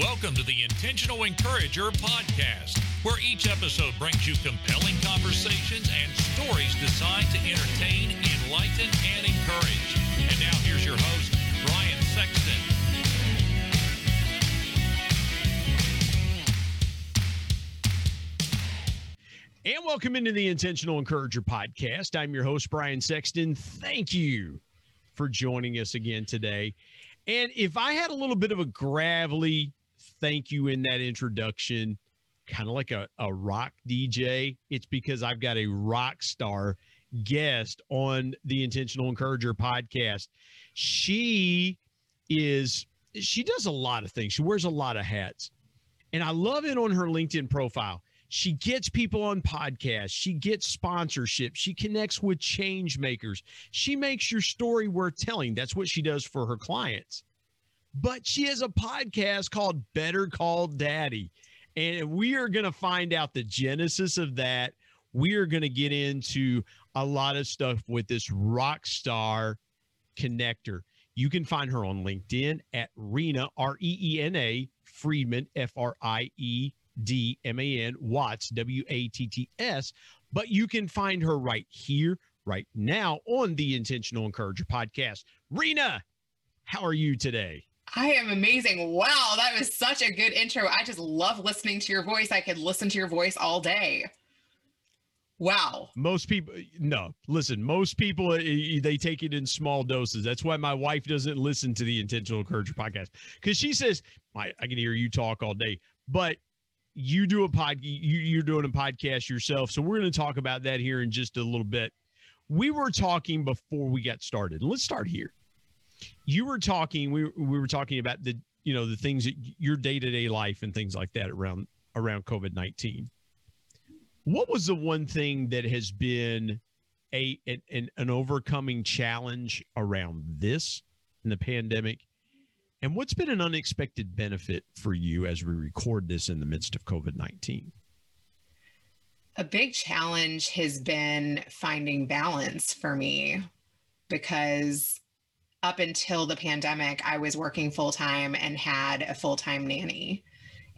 Welcome to the Intentional Encourager podcast, where each episode brings you compelling conversations and stories designed to entertain, enlighten, and encourage. And now here's your host, Brian Sexton. And welcome into the Intentional Encourager podcast. I'm your host, Brian Sexton. Thank you for joining us again today. And if I had a little bit of a gravelly thank you in that introduction, kind of like a, a rock DJ, it's because I've got a rock star guest on the Intentional Encourager podcast. She is, she does a lot of things, she wears a lot of hats. And I love it on her LinkedIn profile. She gets people on podcasts. She gets sponsorship. She connects with change makers. She makes your story worth telling. That's what she does for her clients but she has a podcast called Better Call Daddy. And we are going to find out the genesis of that. We are going to get into a lot of stuff with this rock star connector. You can find her on LinkedIn at Reena, R E E N A, Friedman, F R I E D M A N, Watts, W A T T S. But you can find her right here, right now on the Intentional Encourager podcast. Reena, how are you today? I am amazing. Wow, that was such a good intro. I just love listening to your voice. I could listen to your voice all day. Wow. Most people, no, listen, most people, eh, eh, they take it in small doses. That's why my wife doesn't listen to the Intentional Encourager podcast because she says, I, I can hear you talk all day, but you do a pod, you, you're doing a podcast yourself. So we're going to talk about that here in just a little bit. We were talking before we got started. Let's start here you were talking we, we were talking about the you know the things that your day-to-day life and things like that around around covid-19 what was the one thing that has been a an, an overcoming challenge around this in the pandemic? And what's been an unexpected benefit for you as we record this in the midst of covid-19 a big challenge has been finding balance for me because up until the pandemic, I was working full time and had a full time nanny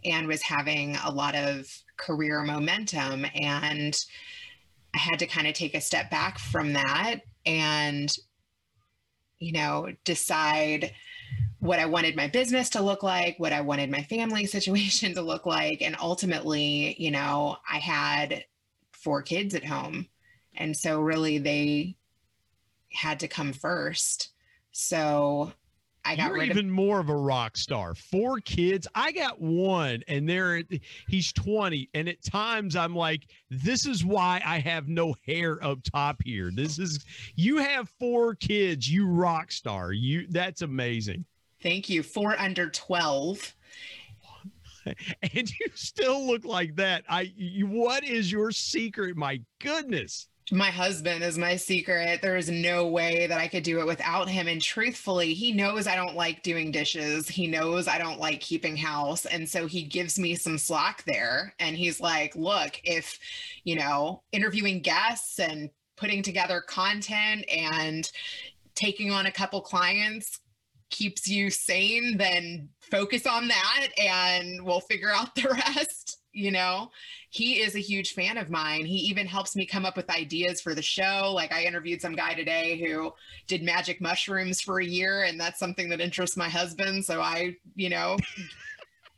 and was having a lot of career momentum. And I had to kind of take a step back from that and, you know, decide what I wanted my business to look like, what I wanted my family situation to look like. And ultimately, you know, I had four kids at home. And so, really, they had to come first. So I got You're even of- more of a rock star. Four kids. I got one, and there he's 20. And at times I'm like, this is why I have no hair up top here. This is you have four kids, you rock star. You that's amazing. Thank you. Four under 12. And you still look like that. I you, what is your secret? My goodness my husband is my secret. There is no way that I could do it without him. And truthfully, he knows I don't like doing dishes. He knows I don't like keeping house. And so he gives me some slack there. And he's like, look, if, you know, interviewing guests and putting together content and taking on a couple clients keeps you sane, then focus on that and we'll figure out the rest, you know? he is a huge fan of mine. He even helps me come up with ideas for the show. Like I interviewed some guy today who did magic mushrooms for a year, and that's something that interests my husband. So I, you know,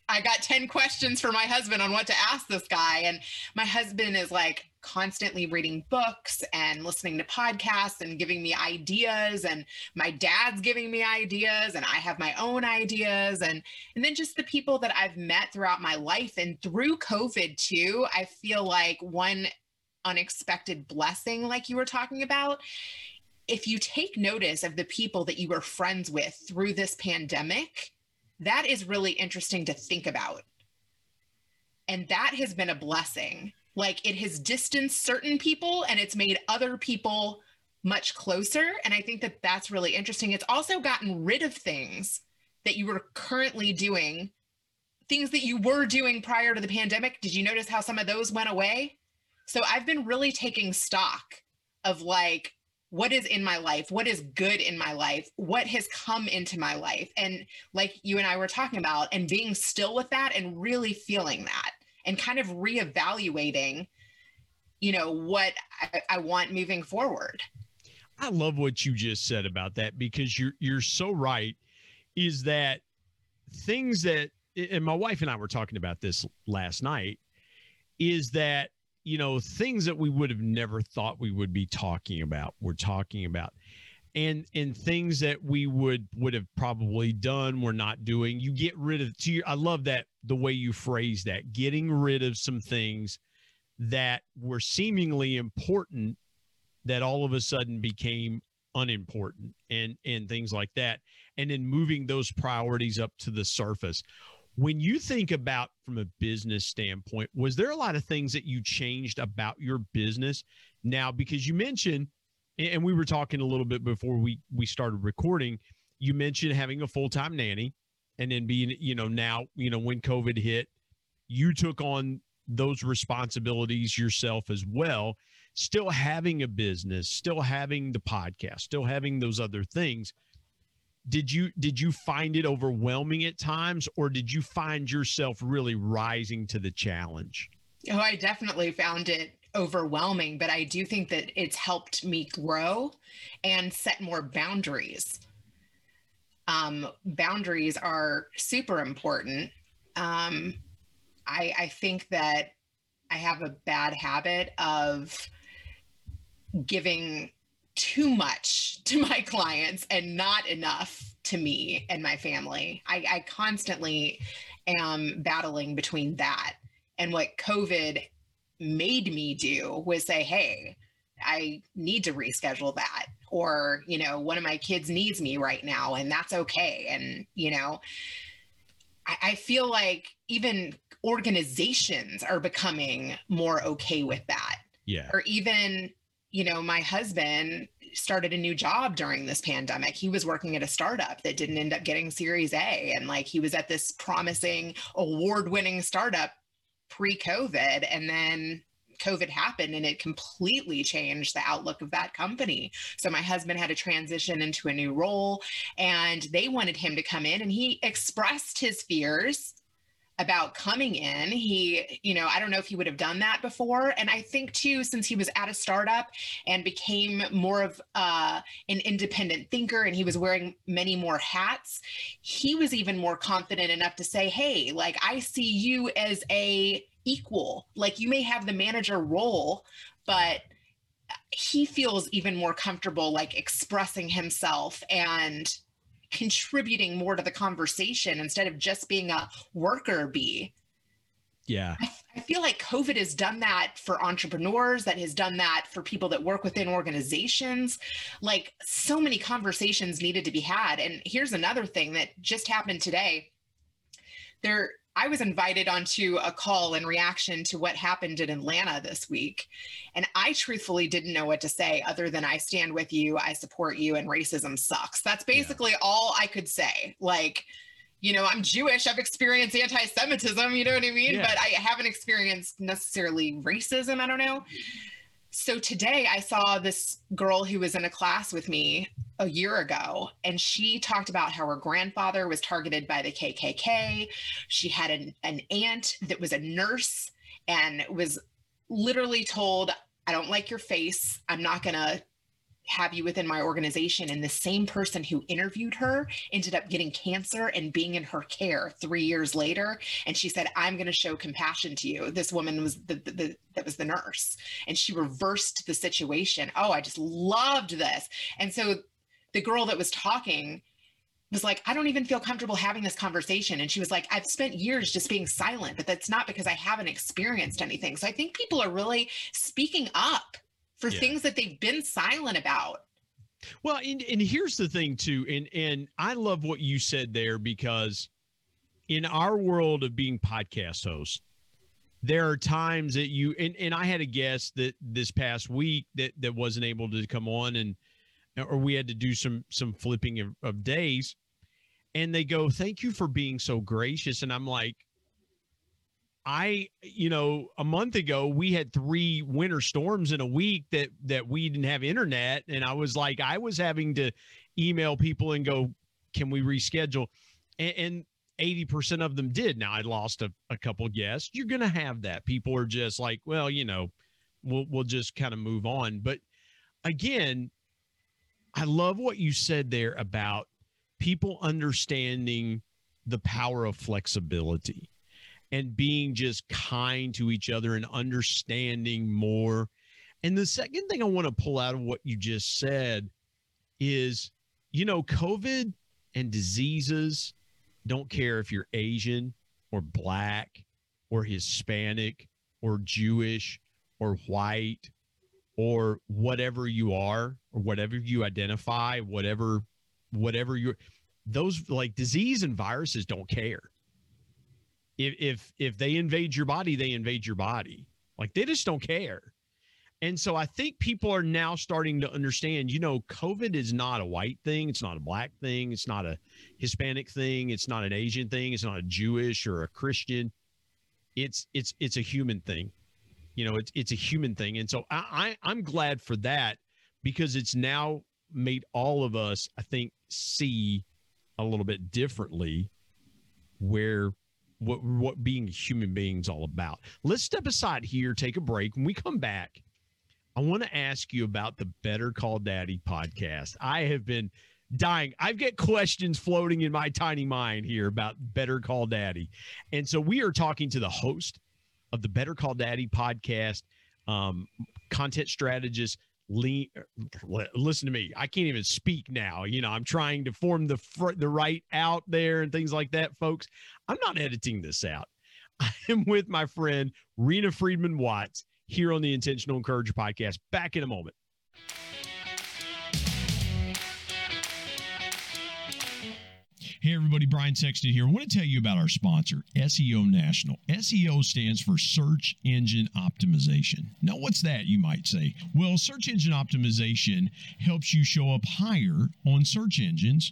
I got 10 questions for my husband on what to ask this guy. And my husband is like, constantly reading books and listening to podcasts and giving me ideas and my dad's giving me ideas and I have my own ideas and and then just the people that I've met throughout my life and through COVID too I feel like one unexpected blessing like you were talking about if you take notice of the people that you were friends with through this pandemic that is really interesting to think about and that has been a blessing like it has distanced certain people and it's made other people much closer. And I think that that's really interesting. It's also gotten rid of things that you were currently doing, things that you were doing prior to the pandemic. Did you notice how some of those went away? So I've been really taking stock of like, what is in my life? What is good in my life? What has come into my life? And like you and i were talking about and being still with that and really feeling that and kind of reevaluating you know what I, I want moving forward. I love what you just said about that because you're you're so right is that things that and my wife and i were talking about this last night is that you know things that we would have never thought we would be talking about we're talking about. And and things that we would would have probably done we're not doing. You get rid of to your, i love that the way you phrase that getting rid of some things that were seemingly important that all of a sudden became unimportant and and things like that. And then moving those priorities up to the surface when you think about from a business standpoint, was there a lot of things that you changed about your business now? Because you mentioned, and we were talking a little bit before we we started recording, you mentioned having a full time nanny, and then being, you know, now, you know, when COVID hit, you took on those responsibilities yourself as well. Still having a business, still having the podcast, still having those other things did you did you find it overwhelming at times or did you find yourself really rising to the challenge? Oh i definitely found it overwhelming but i do think that it's helped me grow and set more boundaries. Um, boundaries are super important. Um, I, I think that i have a bad habit of giving too much to my clients and not enough to me and my family. I, I constantly am battling between that. And what COVID made me do was say, hey, I need to reschedule that. Or, you know, one of my kids needs me right now, and that's okay. And, you know, I, I feel like even organizations are becoming more okay with that. Yeah. Or even you know, my husband started a new job during this pandemic. He was working at a startup that didn't end up getting Series A. And like he was at this promising award winning startup pre COVID. And then COVID happened and it completely changed the outlook of that company. So my husband had to transition into a new role and they wanted him to come in and he expressed his fears about coming in. He, you know, I don't know if he would have done that before. And I think too, since he was at a startup and became more of uh, an independent thinker and he was wearing many more hats, he was even more confident enough to say, hey, like I see you as a equal. Like you may have the manager role, but he feels even more comfortable like expressing himself and contributing more to the conversation instead of just being a worker bee. Yeah. I, I, feel like COVID has done that for entrepreneurs, that has done that for people that work within organizations. Like so many conversations needed to be had. And here's another thing that just happened today. There I was invited onto a call in reaction to what happened in Atlanta this week. And I truthfully didn't know what to say other than I stand with you, I support you, and racism sucks. That's basically yeah. all I could say. Like, you know, I'm Jewish, I've experienced anti Semitism, you know what I mean? Yeah. But I haven't experienced necessarily racism. I don't know. So today I saw this girl who was in a class with me a year ago, and she talked about how her grandfather was targeted by the KKK. She had an, an aunt that was a nurse and was literally told, I don't like your face. I'm not going to have you within my organization. And the same person who interviewed her ended up getting cancer and being in her care three years later. And she said, I'm going to show compassion to you. This woman was the, the, the, that was the nurse and she reversed the situation. Oh, I just loved this. And so the girl that was talking was like, I don't even feel comfortable having this conversation. And she was like, I've spent years just being silent, but that's not because I haven't experienced anything. So I think people are really speaking up for yeah. things that they've been silent about. Well, and, and here's the thing too, and and I love what you said there because in our world of being podcast hosts, there are times that you and, and I had a guest that this past week that that wasn't able to come on and or we had to do some some flipping of, of days and they go thank you for being so gracious and i'm like I, you know, a month ago we had three winter storms in a week that that we didn't have internet, and I was like, I was having to email people and go, can we reschedule? And, 80% of them did. Now I lost a, a couple guests. You're to have that. People are just like, well, you know, we'll we'll just kind of move on. But again, I love what you said there about people understanding the power of flexibility and being just kind to each other and understanding more. And the second thing I want to pull out of what you just said is, you know, COVID and diseases don't care if you're Asian or black or Hispanic or Jewish or white or whatever you are or whatever you identify, whatever whatever you're those like disease and viruses don't care. If if if they invade your body, they invade your body. Like they just don't care. And so I think people are now starting to understand, you know, COVID is not a white thing. It's not a black thing. It's not a Hispanic thing. It's not an Asian thing. It's not a Jewish or a Christian. It's it's it's a human thing. You know, it's it's a human thing. And so I, I I'm glad for that because it's now made all of us, I think, see a little bit differently where what what being a human beings all about. Let's step aside here, take a break. When we come back, I want to ask you about the Better Call Daddy podcast. I have been dying. I've got questions floating in my tiny mind here about Better Call Daddy. And so we are talking to the host of the Better Call Daddy podcast, um, content strategist. Lean, listen to me. I can't even speak now. You know, I'm trying to form the fr- the right out there and things like that, folks. I'm not editing this out. I am with my friend Reena Friedman Watts here on the Intentional Encourager podcast. Back in a moment. Hey, everybody, Brian Sexton here. I want to tell you about our sponsor, SEO National. SEO stands for Search Engine Optimization. Now, what's that, you might say? Well, search engine optimization helps you show up higher on search engines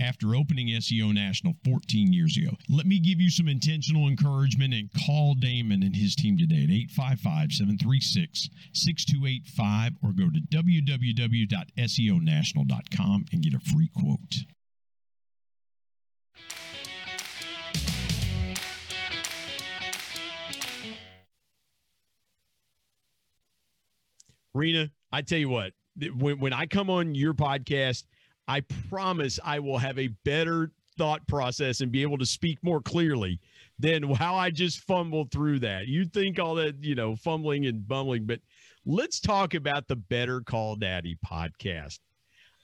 after opening SEO National 14 years ago. Let me give you some intentional encouragement and call Damon and his team today at 855 736 6285 or go to www.seonational.com and get a free quote. Reena, I tell you what, when, when I come on your podcast, I promise I will have a better thought process and be able to speak more clearly than how I just fumbled through that. You think all that, you know, fumbling and bumbling, but let's talk about the Better Call Daddy podcast.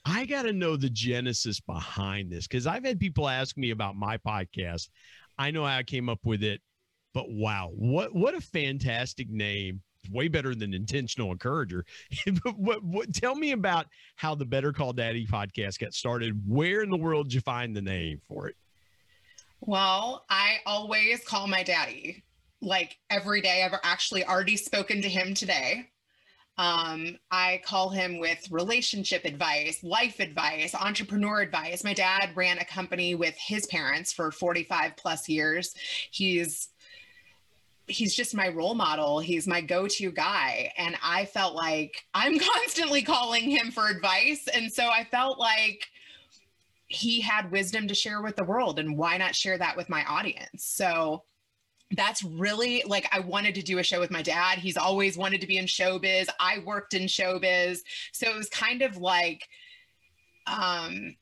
I got to know the genesis behind this because I've had people ask me about my podcast. I know how I came up with it, but wow, what what a fantastic name way better than intentional encourager. but what, what, tell me about how the Better Call Daddy podcast got started. Where in the world did you find the name for it? Well, I always call my daddy like every day. I've actually already spoken to him today. Um, I call him with relationship advice, life advice, entrepreneur advice. My dad ran a company with his parents for 45 plus years. He's he's just my role model. He's my go-to guy. And I felt like I'm constantly calling him for advice. And so I felt like he had wisdom to share with the world. And why not share that with my audience? So that's really like I wanted to do a show with my dad. He's always wanted to be in showbiz. I worked in showbiz. So it was kind of like um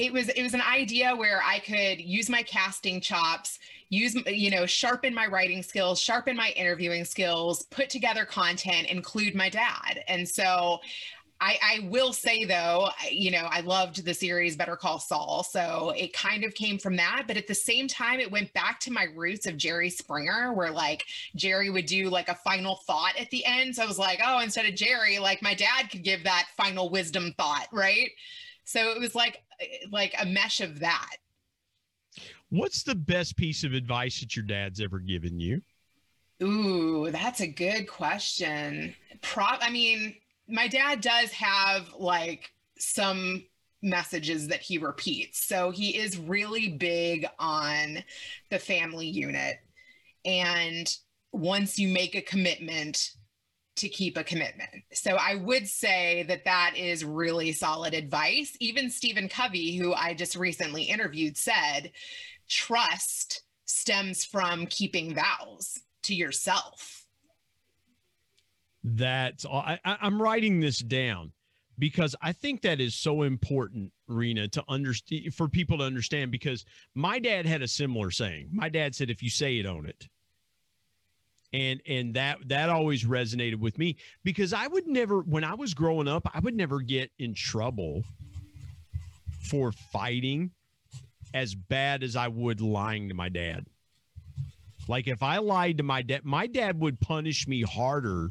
it was it was an idea where I could use my casting chops, use you know, sharpen my writing skills, sharpen my interviewing skills, put together content, include my dad. And so I, I will say though, you know, I loved the series Better Call Saul. So it kind of came from that. But at the same time, it went back to my roots of Jerry Springer, where like Jerry would do like a final thought at the end. So I was like, oh, instead of Jerry, like my dad could give that final wisdom thought, right? So it was like eh, like a mesh of that. What's the best piece of advice that your dad's ever given you? Ooh, that's a good question. Pro I mean, my dad does have like some messages that he repeats. So he is really big on the family unit. And once you make a commitment, to keep a commitment. So I would say that that is really solid advice. Even Stephen Covey, who I just recently interviewed, said trust stems from keeping vows to yourself that's all. I, I'm writing this down because I think that is so important, Reena, to understand for people to understand. Because my dad had a similar saying. My dad said, "If you say it, own it." And and that that always resonated with me because I would never, when I was growing up, I would never get in trouble for fighting as bad as I would lying to my dad. Like if I lied to my dad, my dad would punish me harder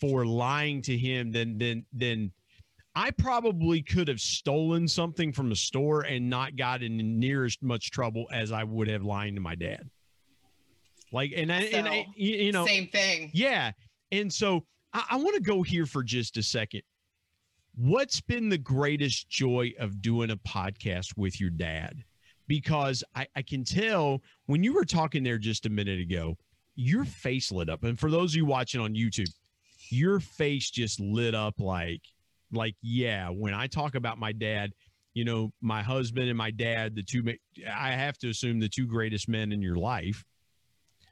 for lying to him than then then I probably could have stolen something from a store and not got in near as much trouble as I would have lying to my dad. Like, and I, so, and I, you know, same thing. Yeah. And so I, I want to go here for just a second. What's been the greatest joy of doing a podcast with your dad? Because I, I can tell when you were talking there just a minute ago, your face lit up. And for those of you watching on YouTube, your face just lit up like like yeah when i talk about my dad you know my husband and my dad the two i have to assume the two greatest men in your life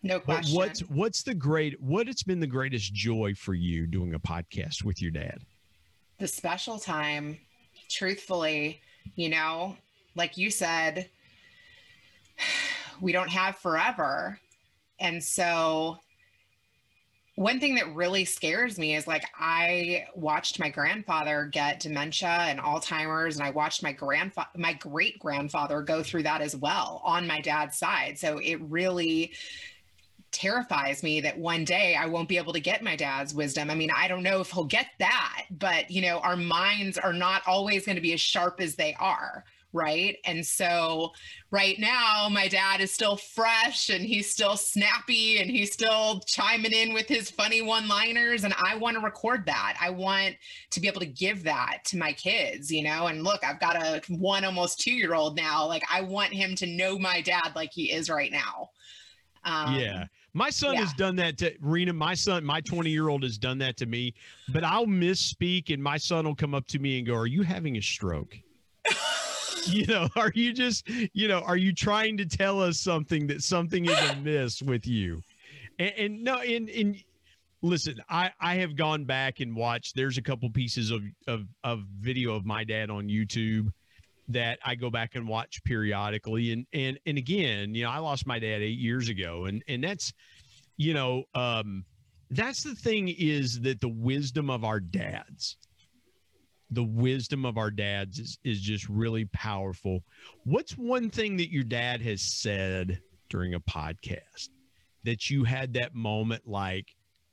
no question but what's what's the great what has been the greatest joy for you doing a podcast with your dad? The special time truthfully you know like you said we don't have forever. And so one thing that really scares me is like I watched my grandfather get dementia and Alzheimer's, and I watched my grandfather, my great grandfather, go through that as well on my dad's side. So it really terrifies me that one day I won't be able to get my dad's wisdom. I mean, I don't know if he'll get that, but you know, our minds are not always going to be as sharp as they are right? And so right now, my dad is still fresh and he's still snappy and he's still chiming in with his funny one liners. And I want to record that. I want to be able to give that to my kids, you know? And look, I've got a one almost two year old now. Like, I want him to know my dad like he is right now. Um, yeah. My son yeah. has done that to Reena. My son, my 20 year old has done that to me, but I'll misspeak and my son will come up to me and go, Are you having a stroke? you know, are you just, you know, are you trying to tell us something that something is amiss with you? And, and no, and and listen, I I have gone back and watched. There's a couple pieces of of of video of my dad on YouTube that I go back and watch periodically. And and and again, you know, I lost my dad eight years ago, and and that's, you know, um, that's the thing is that the wisdom of our dads the wisdom of our dads is, is just really powerful. What's one thing that your dad has said during a podcast that you had that moment like,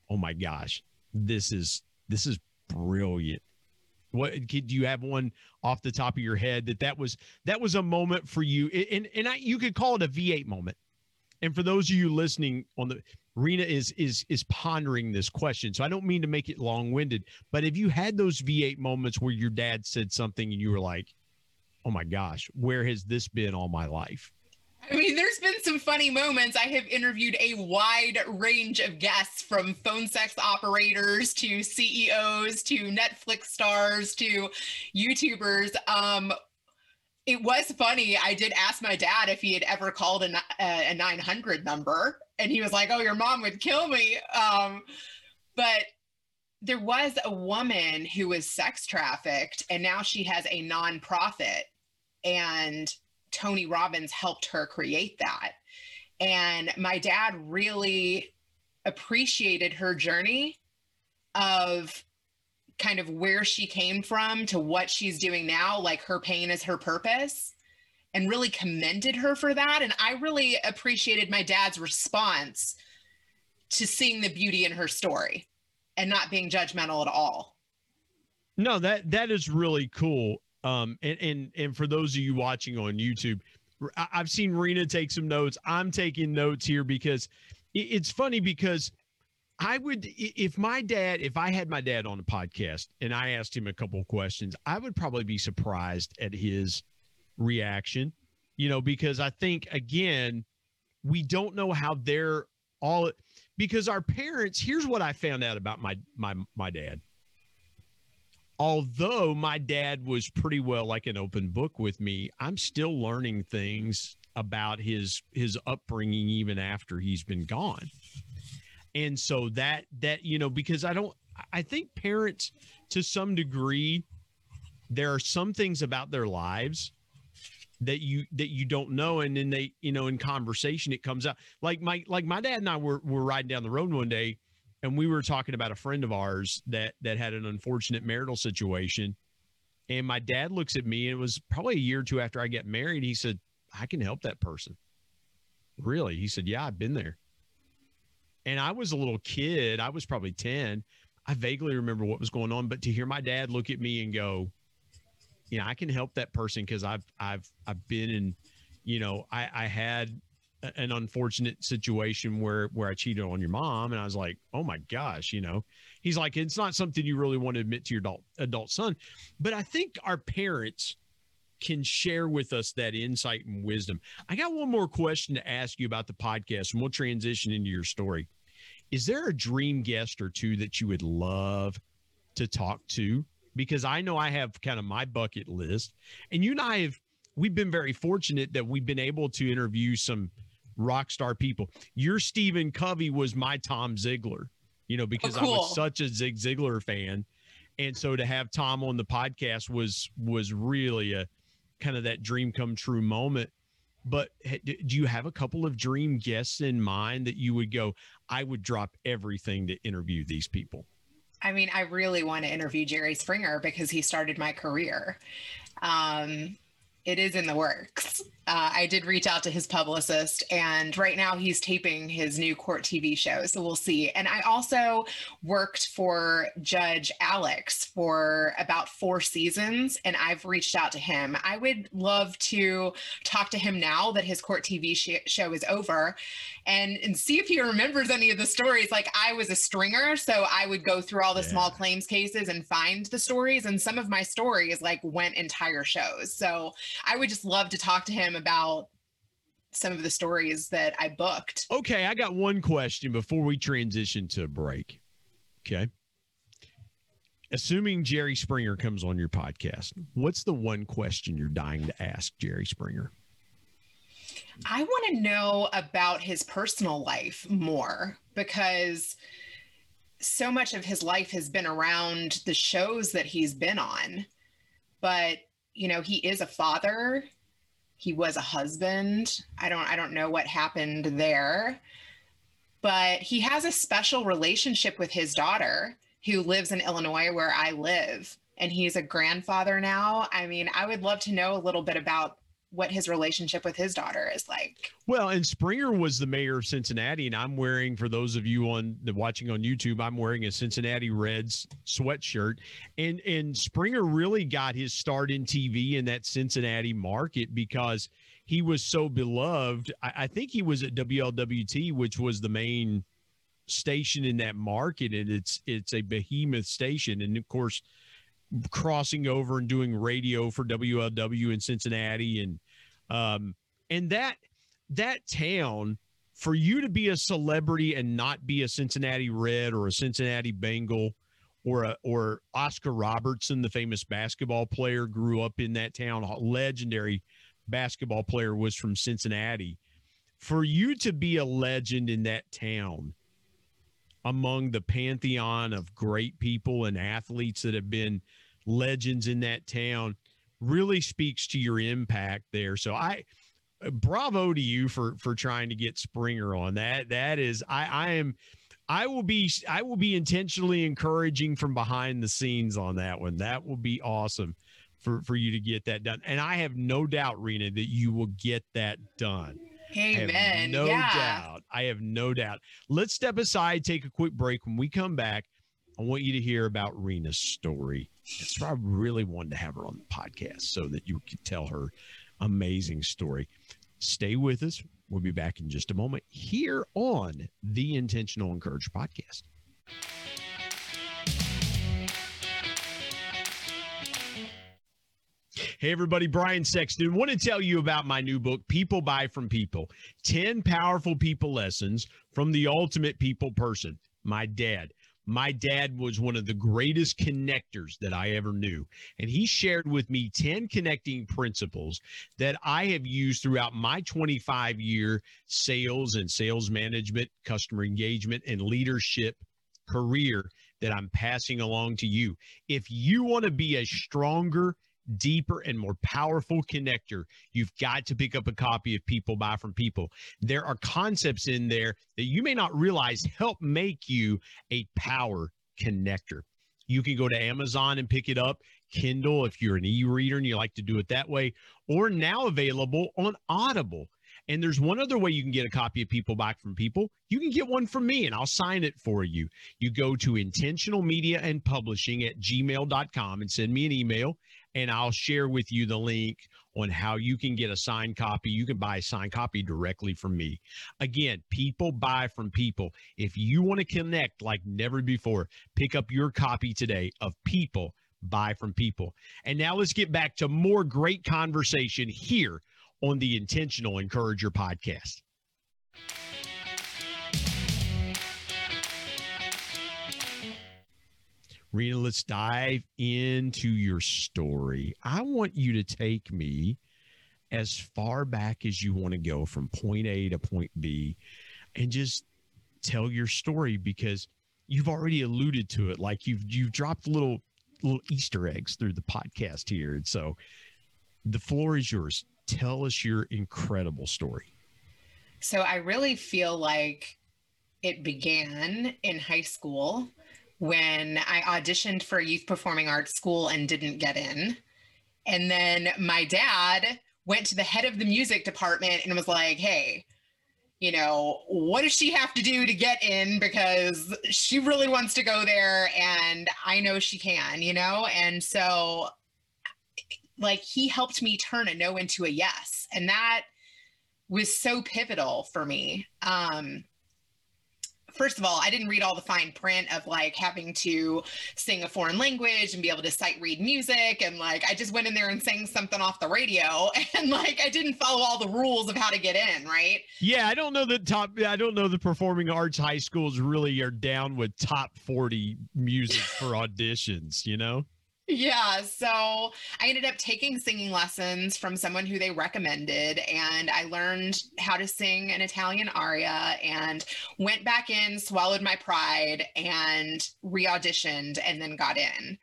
oh my gosh, this is this is brilliant. What do you have one off the top of your head that that was that was a moment for you and and I, you could call it a V8 moment. And for those of you listening on the Reena is is is pondering this question. So I don't mean to make it long-winded, but have you had those V8 moments where your dad said something and you were like, "Oh my gosh, where has this been all my life?" I mean, there's been some funny moments. I have interviewed a wide range of guests from phone sex operators to CEOs to Netflix stars to YouTubers. Um, it was funny. I did ask my dad if he had ever called a, a 900 number, and he was like, "Oh, your mom would kill me." Um, but there was a woman who was sex trafficked, and now she has a nonprofit, and Tony Robbins helped her create that. And my dad really appreciated her journey of kind of where she came from to what she's doing now, like her pain is her purpose, and really commended her for that. And I really appreciated my dad's response to seeing the beauty in her story and not being judgmental at all. No, that that is really cool. Um, and and and for those of you watching on YouTube, I've seen Reena take some notes. I'm taking notes here because it's funny because I would if my dad, if I had my dad on a podcast and I asked him a couple questions, I would probably be surprised at his reaction. You know, because I think again, we don't know how they're all because our parents, here's what I found out about my my my dad. Although my dad was pretty well like an open book with me, I'm still learning things about his his upbringing even after he's been gone. And so that that you know because i don't i think parents to some degree there are some things about their lives that you that you don't know and then they you know in conversation it comes out like my like my dad and i were were riding down the road one day and we were talking about a friend of ours that that had an unfortunate marital situation and my dad looks at me and it was probably a year or two after i got married he said I can help that person. Really? He said, Yeah, I've been there. And I was a little kid. I was probably 10. I vaguely remember what was going on, but to hear my dad look at me and go, you know, I can help that person because I've I've I've been in, you know, I, I had an unfortunate situation where where I cheated on your mom, and I was like, oh my gosh, you know. He's like, it's not something you really want to admit to your adult adult son, but I think our parents can share with us that insight and wisdom. I got one more question to ask you about the podcast, and we'll transition into your story. Is there a dream guest or two that you would love to talk to? Because I know I have kind of my bucket list, and you and I have we've been very fortunate that we've been able to interview some rock star people. Your Stephen Covey was my Tom Ziglar, you know, because oh, cool. I was such a Zig Ziglar fan. And so to have Tom on the podcast was was really a kind of that dream come true moment. But do you have a couple of dream guests in mind that you would go, I would drop everything to interview these people? I mean, I really want to interview Jerry Springer because he started my career. Um, it is in the works. Uh, I did reach out to his publicist, and right now he's taping his new court TV show. So we'll see. And I also worked for Judge Alex for about four seasons, and I've reached out to him. I would love to talk to him now that his court TV sh- show is over and, and see if he remembers any of the stories. Like I was a stringer, so I would go through all the yeah. small claims cases and find the stories. And some of my stories like went entire shows. So I would just love to talk to him about some of the stories that I booked. Okay, I got one question before we transition to a break. Okay. Assuming Jerry Springer comes on your podcast, what's the one question you're dying to ask Jerry Springer? I want to know about his personal life more because so much of his life has been around the shows that he's been on. But, you know, he is a father he was a husband. I don't I don't know what happened there. But he has a special relationship with his daughter who lives in Illinois where I live and he's a grandfather now. I mean, I would love to know a little bit about what his relationship with his daughter is like. Well, and Springer was the mayor of Cincinnati, and I'm wearing for those of you on the watching on YouTube, I'm wearing a Cincinnati Reds sweatshirt, and and Springer really got his start in TV in that Cincinnati market because he was so beloved. I, I think he was at WLWT, which was the main station in that market, and it's it's a behemoth station, and of course crossing over and doing radio for WLW in Cincinnati and um, and that that town for you to be a celebrity and not be a Cincinnati Red or a Cincinnati Bengal or a, or Oscar Robertson, the famous basketball player, grew up in that town. A Legendary basketball player was from Cincinnati. For you to be a legend in that town, among the pantheon of great people and athletes that have been legends in that town, really speaks to your impact there. So I uh, bravo to you for for trying to get Springer on that. That is I I am I will be I will be intentionally encouraging from behind the scenes on that one. That will be awesome for for you to get that done. And I have no doubt, Reena, that you will get that done. Amen. no yeah. doubt. I have no doubt. Let's step aside, take a quick break. When we come back, I want you to hear about Reena's story. That's why I really wanted to have her on the podcast so that you could tell her amazing story. Stay with us. We'll be back in just a moment here on the Intentional Encourager podcast. Hey, everybody, Brian Sexton. Want to tell you about my new book, People Buy from People 10 Powerful People Lessons from the Ultimate People Person, my dad. My dad was one of the greatest connectors that I ever knew. And he shared with me 10 connecting principles that I have used throughout my 25 year sales and sales management, customer engagement, and leadership career that I'm passing along to you. If you want to be a stronger, deeper and more powerful connector, you've got to pick up a copy of People Buy from People. There are concepts in there that you may not realize help make you a power connector. You can go to Amazon and pick it up, Kindle if you're an e reader and you like to do it that way, or now available on Audible. And there's one other way you can get a copy of People Buy from People. You can get one from me and I'll sign it for you. You go to intentional media and publishing at gmail.com and send me an email and I'll share with you the link on how you can get a signed copy. You can buy a signed copy directly from me. Again, people buy from people. If you want to connect like never before, pick up your copy today of People Buy from People. And now let's get back to more great conversation here on the Intentional Encourager podcast. Reena, let's dive into your story. I want you to take me as far back as you want to go from point A to point B and just tell your story because you've already alluded to it. Like you've you've dropped little little easter eggs through the podcast here. And so the floor is yours. Tell us your incredible story. So I really feel like it began in high school when I auditioned for a youth performing arts school and didn't get in. And then my dad went to the head of the music department and was like, hey, you know, what does she have to do to get in? Because she really wants to go there and I know she can, you know? And so, like, he helped me turn a no into a yes. And that was so pivotal for me. Um, first of all, I didn't read all the fine print of like having to sing a foreign language and be able to sight read music. And like, I just went in there and sang something off the radio and like, I didn't follow all the rules of how to get in, right? yeah i don't know the top i don't know the performing arts high schools really are down with top 40 music for auditions you know Yeah. So I ended up taking singing lessons from someone who they recommended, and I learned how to sing an Italian aria and went back in, swallowed my pride, and re auditioned and then got in.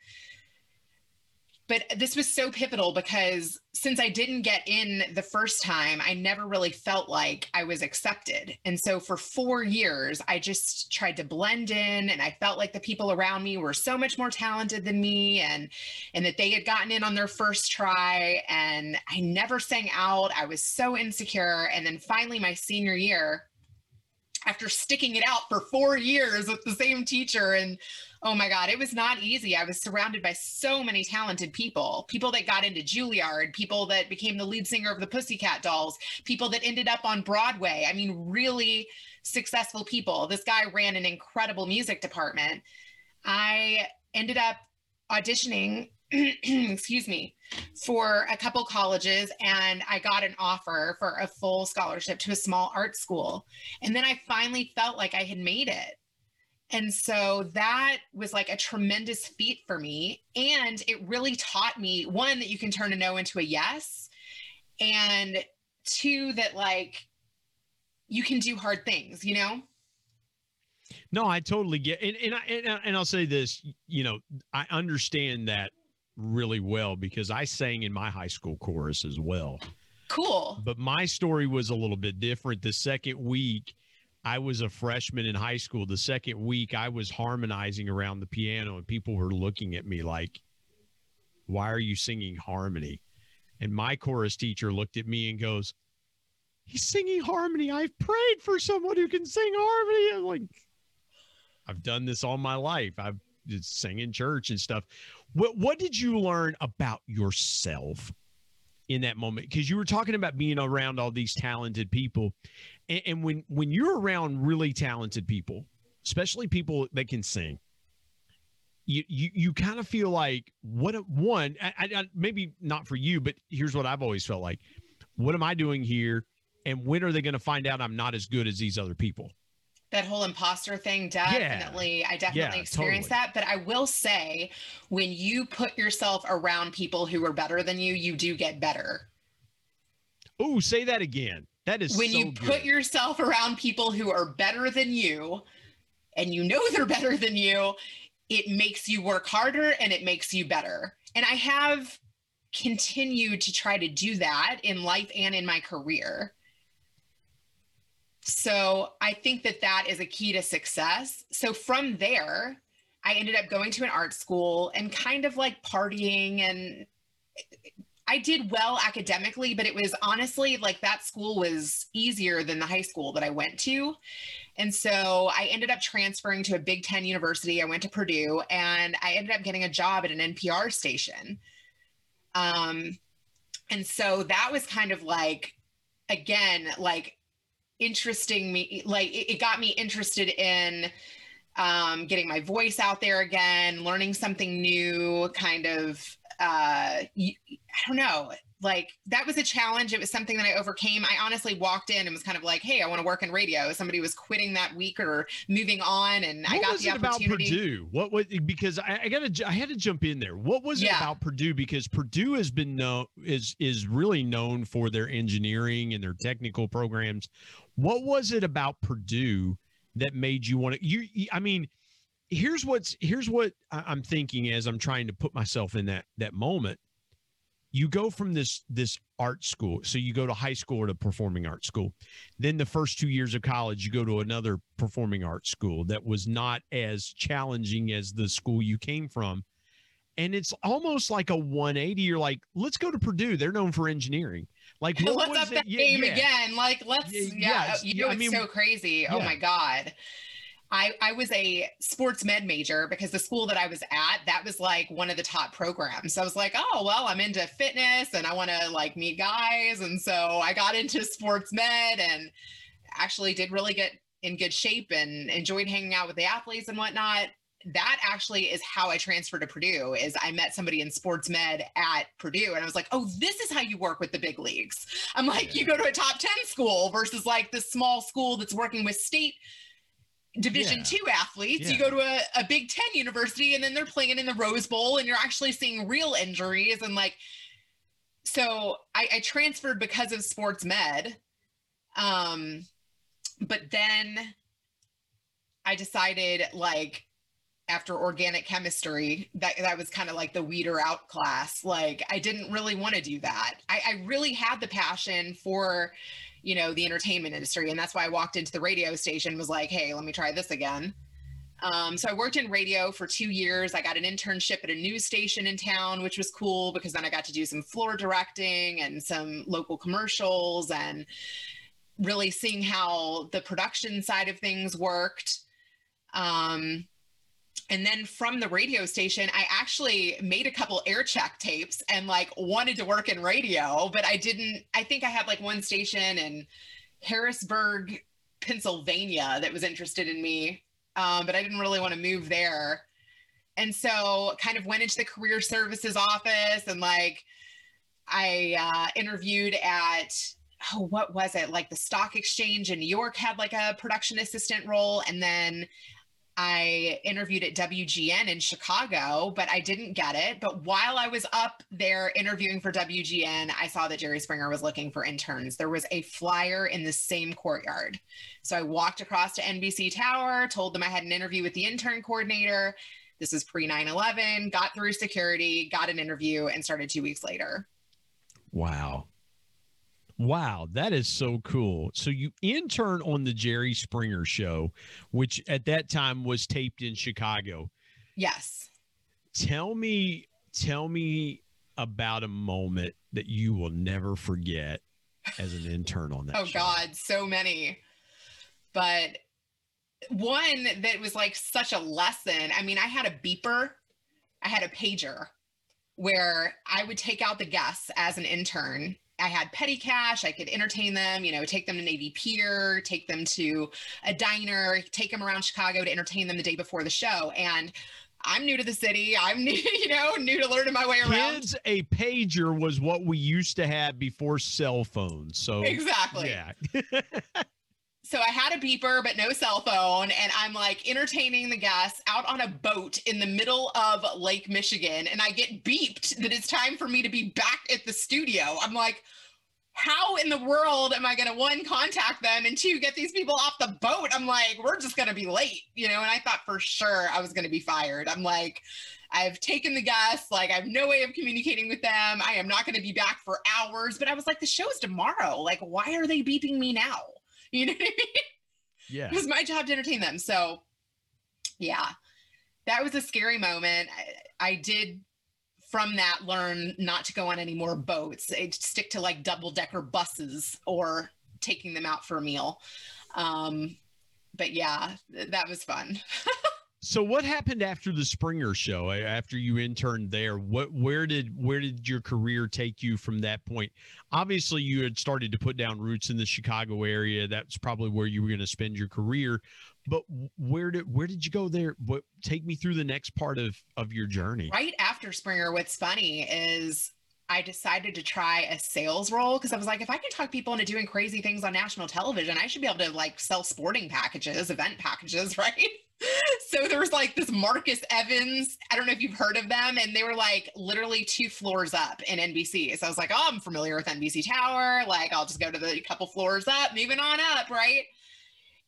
But this was so pivotal because since I didn't get in the first time, I never really felt like I was accepted. And so for four years, I just tried to blend in and I felt like the people around me were so much more talented than me and and that they had gotten in on their first try and I never sang out. I was so insecure. And then finally my senior year, after sticking it out for four years with the same teacher and oh my god it was not easy i was surrounded by so many talented people people that got into juilliard people that became the lead singer of the pussycat dolls people that ended up on broadway i mean really successful people this guy ran an incredible music department i ended up auditioning excuse me for a couple colleges and I got an offer for a full scholarship to a small art school. And then I finally felt like I had made it. And so that was like a tremendous feat for me. And it really taught me one, that you can turn a no into a yes. And two, that like you can do hard things, you know? No, I totally get, and and I and, I- and I'll say this, you know, I understand that really well because I sang in my high school chorus as well. Cool. But my story was a little bit different. The second week, I was a freshman in high school. The second week, I was harmonizing around the piano, and people were looking at me like, Why are you singing harmony? And my chorus teacher looked at me and goes, He's singing harmony. I've prayed for someone who can sing harmony. I'm like, I've done this all my life. I've just sang in church and stuff. What what did you learn about yourself in that moment? Because you were talking about being around all these talented people. And, and when when you're around really talented people, especially people that can sing, you you, you kind of feel like what a, one I, I, maybe not for you, but here's what I've always felt like: what am I doing here, and when are they going to find out I'm not as good as these other people? that whole imposter thing definitely yeah. i definitely yeah, experienced totally. that but i will say when you put yourself around people who are better than you you do get better oh say that again that is when so you good. put yourself around people who are better than you and you know they're better than you, it makes you work harder and it makes you better. And I have continued to try to do that in life and in my career. So I think that that is a key to success. So from there, I ended up going to an art school and kind of like partying and I did well academically, but it was honestly like that school was easier than the high school that I went to. And so I ended up transferring to a Big Ten university. I went to Purdue and I ended up getting a job at an NPR station. Um, and so that was kind of like, again, like interesting me, like it, it got me interested in um, getting my voice out there again, learning something new, kind of uh, I don't know, like that was a challenge. It was something that I overcame. I honestly walked in and was kind of like, "Hey, I want to work in radio." Somebody was quitting that week or moving on, and what I got the opportunity. What was it about Purdue? What was because I, I got to I had to jump in there. What was yeah. it about Purdue? Because Purdue has been known is is really known for their engineering and their technical programs. What was it about Purdue that made you want to? You, I mean here's what's here's what I'm thinking as I'm trying to put myself in that that moment. You go from this this art school, so you go to high school or to performing arts school. Then the first two years of college, you go to another performing arts school that was not as challenging as the school you came from. And it's almost like a 180. You're like, let's go to Purdue. They're known for engineering. Like, let's up that game yeah. again. Like, let's, yeah, yeah you know, it's I mean, so crazy. Oh my God. I, I was a sports med major because the school that I was at, that was like one of the top programs. So I was like, oh, well, I'm into fitness and I want to like meet guys. And so I got into sports med and actually did really get in good shape and enjoyed hanging out with the athletes and whatnot. That actually is how I transferred to Purdue is I met somebody in sports med at Purdue and I was like, oh, this is how you work with the big leagues. I'm like, yeah. you go to a top 10 school versus like this small school that's working with state division yeah. two athletes yeah. you go to a, a big 10 university and then they're playing in the rose bowl and you're actually seeing real injuries and like so i, I transferred because of sports med um but then i decided like after organic chemistry that that was kind of like the weeder out class like i didn't really want to do that I, I really had the passion for you know the entertainment industry. And that's why i walked into the radio station was like hey let me try this again. Um, so i worked in radio for two years. I got an internship at a news station in town which was cool because then i got to do some floor directing and some local commercials and really seeing how the production side of things worked. Um, and then from the radio station i actually made a couple air check tapes and like wanted to work in radio but i didn't i think i had like one station in harrisburg pennsylvania that was interested in me um, but i didn't really want to move there. And so kind of went into the career services office and like i uh, interviewed at oh what was it? Like the stock exchange in new york had like a production assistant role and then I interviewed at WGN in Chicago, but I didn't get it. But while I was up there interviewing for WGN, I saw that Jerry Springer was looking for interns. There was a flyer in the same courtyard. So I walked across to NBC Tower, told them I had an interview with the intern coordinator. This was pre 9 11, got through security, got an interview, and started two weeks later. Wow. Wow, that is so cool. So you intern on the Jerry Springer show, which at that time was taped in Chicago. Yes. Tell me tell me about a moment that you will never forget as an intern on that oh show. god, so many. But one that was like such a lesson. I mean, I had a beeper, I had a pager where I would take out the guests as an intern. I had petty cash. I could entertain them, you know, take them to Navy Pier, take them to a diner, take them around Chicago to entertain them the day before the show. And I'm new to the city. I'm new, you know, new to learning my way around. Kids, a pager was what we used to have before cell phones. So exactly. Yeah. so I had a beeper, but no cell phone. And I'm like entertaining the guests out on a boat in the middle of Lake Michigan. And I get beeped that it's time for me to be back at the studio. I'm like, how in the world am I going to one contact them and two get these people off the boat? I'm like, we're just going to be late, you know? And I thought for sure I was going to be fired. I'm like, I've taken the guests, like, I have no way of communicating with them. I am not going to be back for hours. But I was like, the show's tomorrow. Like, why are they beeping me now? You know what I mean? Yeah. It was my job to entertain them. So, yeah, that was a scary moment. I, I did from that learn not to go on any more boats I'd stick to like double decker buses or taking them out for a meal um but yeah that was fun so what happened after the springer show after you interned there? What where did where did your career take you from that point? Obviously you had started to put down roots in the chicago area. That's probably where you were going to spend your career. But where did where did you go there? What take me through the next part of of your journey. Right after springer what's funny is I decided to try a sales role because I was like, if I can talk people into doing crazy things on national television, I should be able to like sell sporting packages, event packages, right? so there was like this Marcus Evans. I don't know if you've heard of them. And they were like literally two floors up in NBC. So I was like, oh, I'm familiar with NBC Tower. Like, I'll just go to the couple floors up, moving on up, right?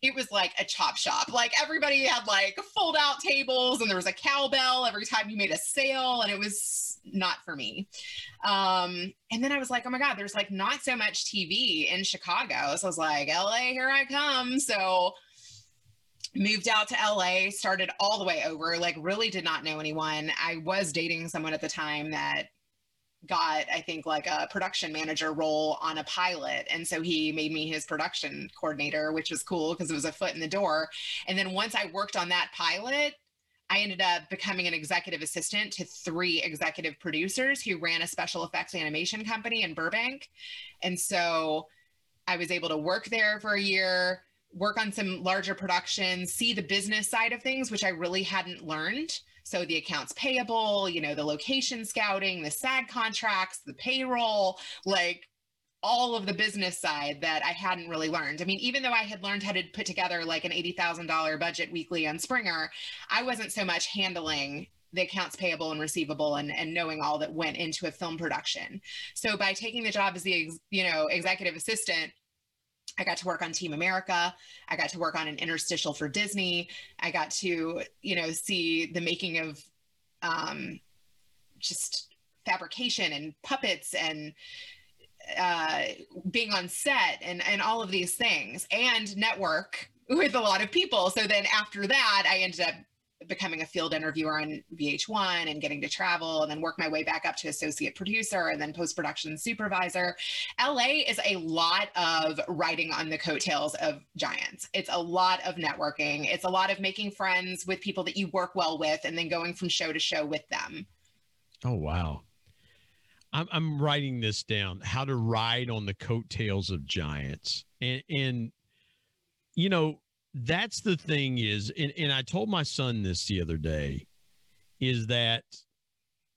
it was like a chop shop. Like everybody had like fold out tables and there was a cowbell every time you made a sale and it was not for me. Um, and then I was like, oh my God, there's like not so much TV in Chicago. So I was like, LA, here I come. So moved out to LA, started all the way over, like really did not know anyone. I was dating someone at the time that got i think like a production manager role on a pilot and so he made me his production coordinator which was cool because it was a foot in the door and then once i worked on that pilot I ended up becoming an executive assistant to three executive producers who ran a special effects animation company in Burbank. And so I was able to work there for a year, work on some larger productions, see the business side of things, which I really hadn't learned. So the accounts payable, you know, the location scouting, the SAG contracts, the payroll, like all of the business side that I hadn't really learned. I mean, even though I had learned how to put together like an $80,000 budget weekly on Springer, I wasn't so much handling the accounts payable and receivable and, and knowing all that went into a film production. So by taking the job as the, you know, executive assistant, I got to work on Team America. I got to work on an interstitial for Disney. I got to, you know, see the making of um, just fabrication and puppets and uh, being on set and, and all of these things and network with a lot of people. So then after that, I ended up becoming a field interviewer on VH1 and getting to travel and then work my way back up to associate producer and then post production supervisor. LA is a lot of riding on the coattails of giants. It's a lot of networking. It's a lot of making friends with people that you work well with and then going from show to show with them. Oh, wow. I'm, I'm writing this down how to ride on the coattails of giants. And, and you know, that's the thing is and, and i told my son this the other day is that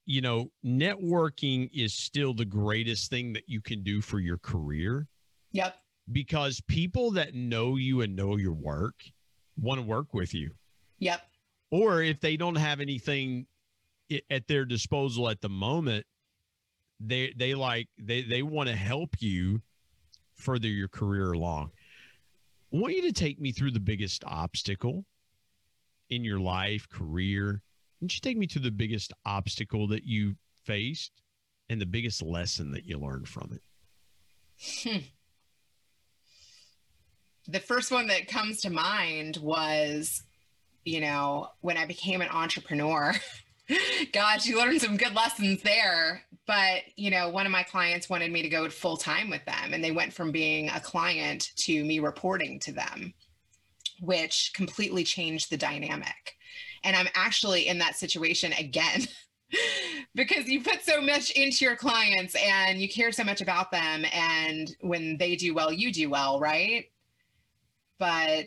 you know networking is still the greatest thing that you can do for your career. Yep. Because people that know you and know your work want to work with you. Yep. Or if they don't have anything at their disposal at the moment they they like they they want to help you further your career along I want you to take me through the biggest obstacle in your life, career. Would you take me to the biggest obstacle that you faced and the biggest lesson that you learned from it? Hmm. The first one that comes to mind was, you know, when I became an entrepreneur. Gosh, you learned some good lessons there. But, you know, one of my clients wanted me to go full time with them, and they went from being a client to me reporting to them, which completely changed the dynamic. And I'm actually in that situation again because you put so much into your clients and you care so much about them. And when they do well, you do well, right? But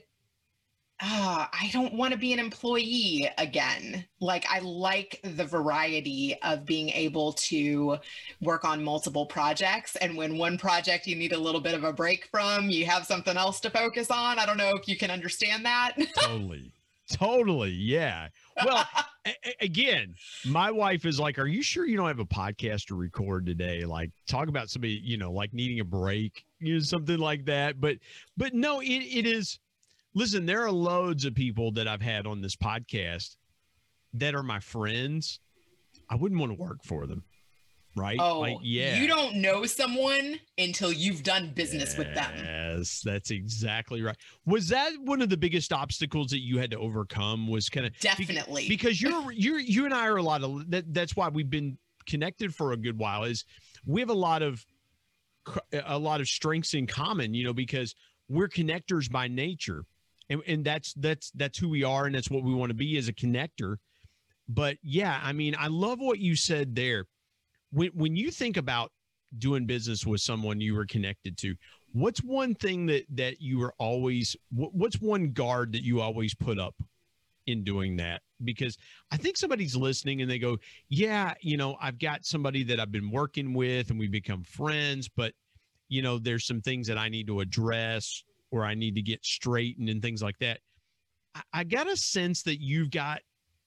uh, I don't want to be an employee again. Like, I like the variety of being able to work on multiple projects. And when one project you need a little bit of a break from, you have something else to focus on. I don't know if you can understand that. totally. Totally. Yeah. Well, a- again, my wife is like, Are you sure you don't have a podcast to record today? Like, talk about somebody, you know, like needing a break, you know, something like that. But, but no, it, it is. Listen, there are loads of people that I've had on this podcast that are my friends. I wouldn't want to work for them right? Oh, like, yeah. You don't know someone until you've done business yes, with them. Yes, that's exactly right. Was that one of the biggest obstacles that you had to overcome? Was kind of definitely because you're you're you and I are a lot of that. That's why we've been connected for a good while. Is we have a lot of a lot of strengths in common. You know, because we're connectors by nature. And, and that's that's that's who we are and that's what we want to be as a connector. But yeah i mean i love what you said there. When when you think about doing business with someone you were connected to what's one thing that that you were always what's one guard that you always put up in doing that? Because i think somebody's listening and they go yeah you know i've got somebody that i've been working with and we become friends but you know there's some things that i need to address or i need to get straightened and things like that i, I got a sense that you've got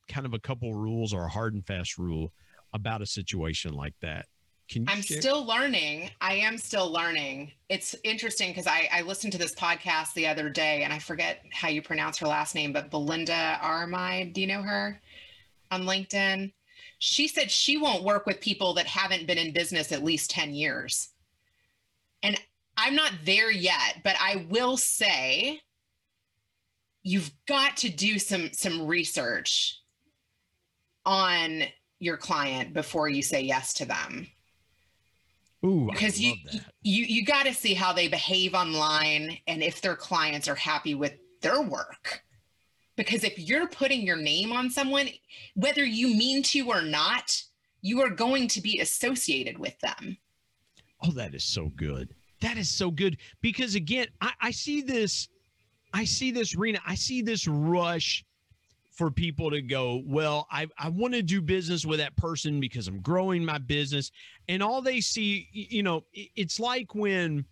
kind of a couple rules or a hard and fast rule about a situation like that? Can you I'm share? still learning. I am still learning. It's interesting because I, I listened to this podcast the other day and I forget how you pronounce her last name, but Belinda Armide, do you know her on LinkedIn? She said she won't work with people that haven't been in business at least 10 years. And I'm not there yet, but I will say you've got to do some some research on your client before you say yes to them. Ooh, because you you you got to see how they behave online and if their clients are happy with their work. Because if you're putting your name on someone, whether you mean to or not, you are going to be associated with them. Oh, that is so good. That is so good. Because again, I, I see this, I see this, Reena, I see this rush for people to go, well, I, I want to do business with that person because I'm growing my business. And all they see, you know, it's like when,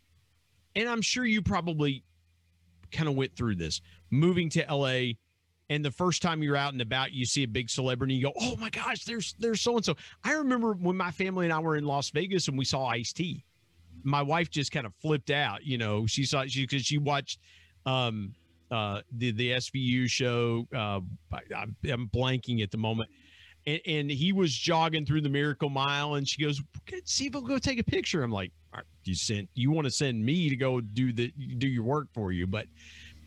and I'm sure you probably kind of went through this moving to LA. And the first time you're out and about, you see a big celebrity, you go, "Oh my gosh, there's there's so and so." I remember when my family and I were in Las Vegas and we saw Ice T. My wife just kind of flipped out. You know, she saw she because she watched um, uh, the the SVU show. Uh, I, am blanking at the moment. And, and, he was jogging through the Miracle Mile, and she goes, "See if we'll go take a picture." I'm like, "You sent you want to send me to go do the do your work for you?" But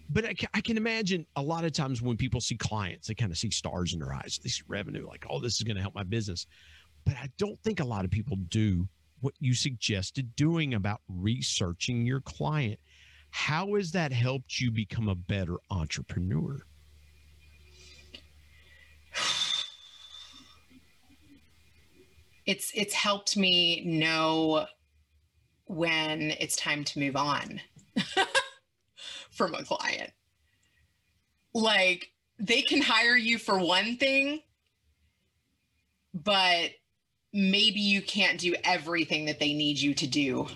but I, I can imagine a lot of times when people see clients, they kind of see stars in their eyes. They see revenue, like, "Oh, this is going to help my business." But I don't think a lot of people do what you suggested doing about researching your client how has that helped you become a better entrepreneur? It's it's helped me know when it's time to move on from a client. Like they can hire you for one thing, but maybe you can't do everything that they need you to do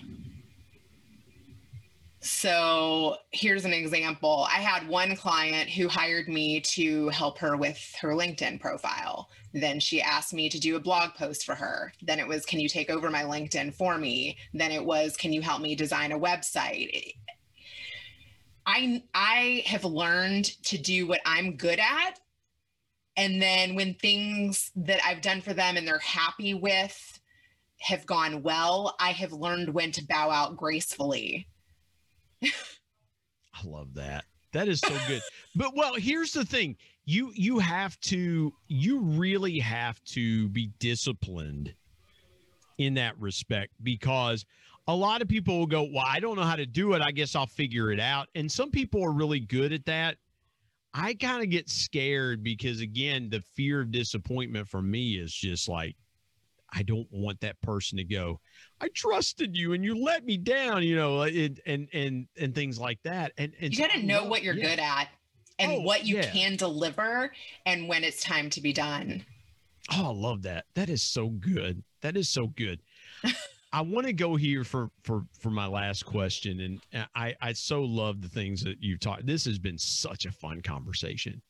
so here's an example. I had one client who hired me to help her with her LinkedIn profile. Then she asked me to do a blog post for her. Then it was, can you take over my LinkedIn for me? Then it was, can you help me design a website? I I have learned to do what I'm good at. And then when things that I've done for them and they're happy with have gone well, I have learned when to bow out gracefully. I love that. That is so good. but well, here's the thing. You you have to you really have to be disciplined in that respect because a lot of people will go, "Well, I don't know how to do it. I guess I'll figure it out." And some people are really good at that. I kind of get scared because again, the fear of disappointment for me is just like I don't want that person to go, I trusted you and you let me down, you know, it, and and and things like that. And, and you got to know what you're yeah. good at and oh, what you yeah. can deliver and when it's time to be done. Oh, I love that. That is so good. That is so good. I want to go here for for for my last question, and I I so love the things that you've taught. This has been such a fun conversation.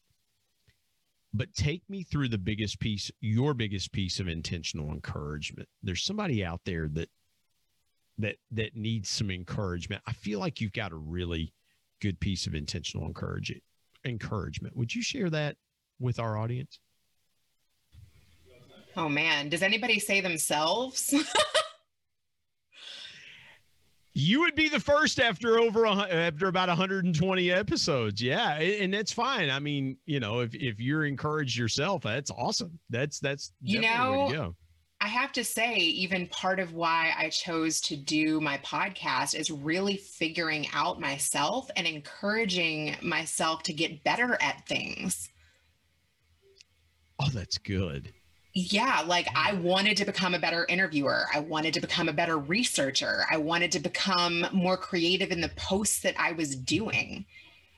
But take me through the biggest piece, your biggest piece of intentional encouragement. There's somebody out there that that that needs some encouragement. I feel like you've got a really good piece of intentional encouragement. Encouragement. Would you share that with our audience? Oh man, does anybody say themselves? You would be the first after over a, after about 120 episodes. Yeah, and that's fine. I mean, you know, if if you're encouraged yourself, that's awesome. That's that's you know. I have to say, even part of why I chose to do my podcast is really figuring out myself and encouraging myself to get better at things. Oh, that's good yeah, like I wanted to become a better interviewer. I wanted to become a better researcher. I wanted to become more creative in the posts that I was doing.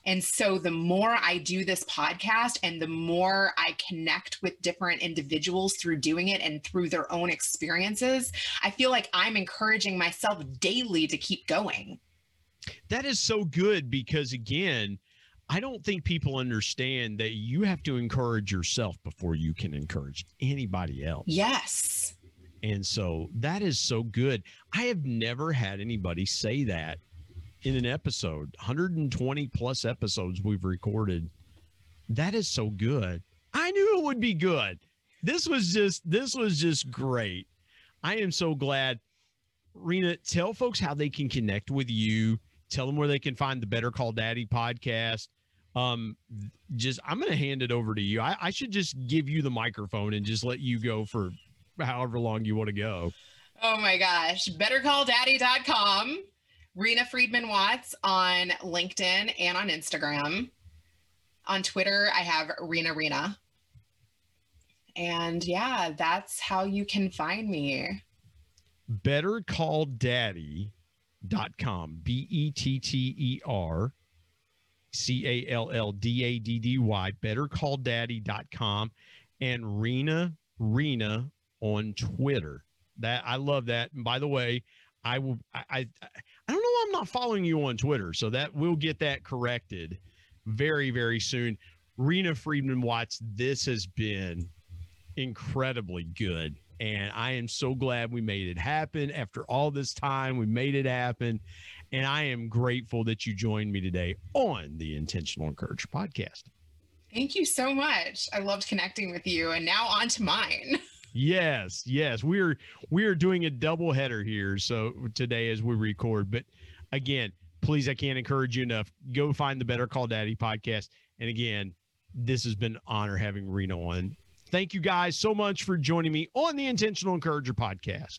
And so the more I do this podcast and the more I connect with different individuals through doing it and through their own experiences, I feel like I'm encouraging myself daily to keep going. That is so good because, again, I don't think people understand that you have to encourage yourself before you can encourage anybody else. Yes. And so that is so good. I have never had anybody say that in an episode. 120 plus episodes we've recorded. That is so good. I knew it would be good. This was just this was just great. I am so glad. Reena, tell folks how they can connect with you. Tell them where they can find the Better Call Daddy podcast um just i'm gonna hand it over to you. I, I should just give you the microphone and just let you go for however long you want to go. Oh my gosh. Bettercalldaddy.com reena friedman watts on linkedin and on instagram. On twitter i have reena reena. And yeah that's how you can find me. Bettercalldaddy.com b-e-t-t-e-r C A L L D A D D Y, bettercalldaddy.com, and Reena Reena on Twitter. That I love that. And by the way, I will I, I I don't know why I'm not following you on Twitter. So that we'll get that corrected very, very soon. Reena Friedman Watts, this has been incredibly good. And I am so glad we made it happen. After all this time, we made it happen. And I am grateful that you joined me today on the Intentional Encourager podcast. Thank you so much. I loved connecting with you. And now on to mine. yes, yes. We're we're doing a double header here. So today as we record. But again, please, I can't encourage you enough. Go find the Better Call Daddy podcast. And again, this has been an honor having Reena on. Thank you guys so much for joining me on the Intentional Encourager podcast.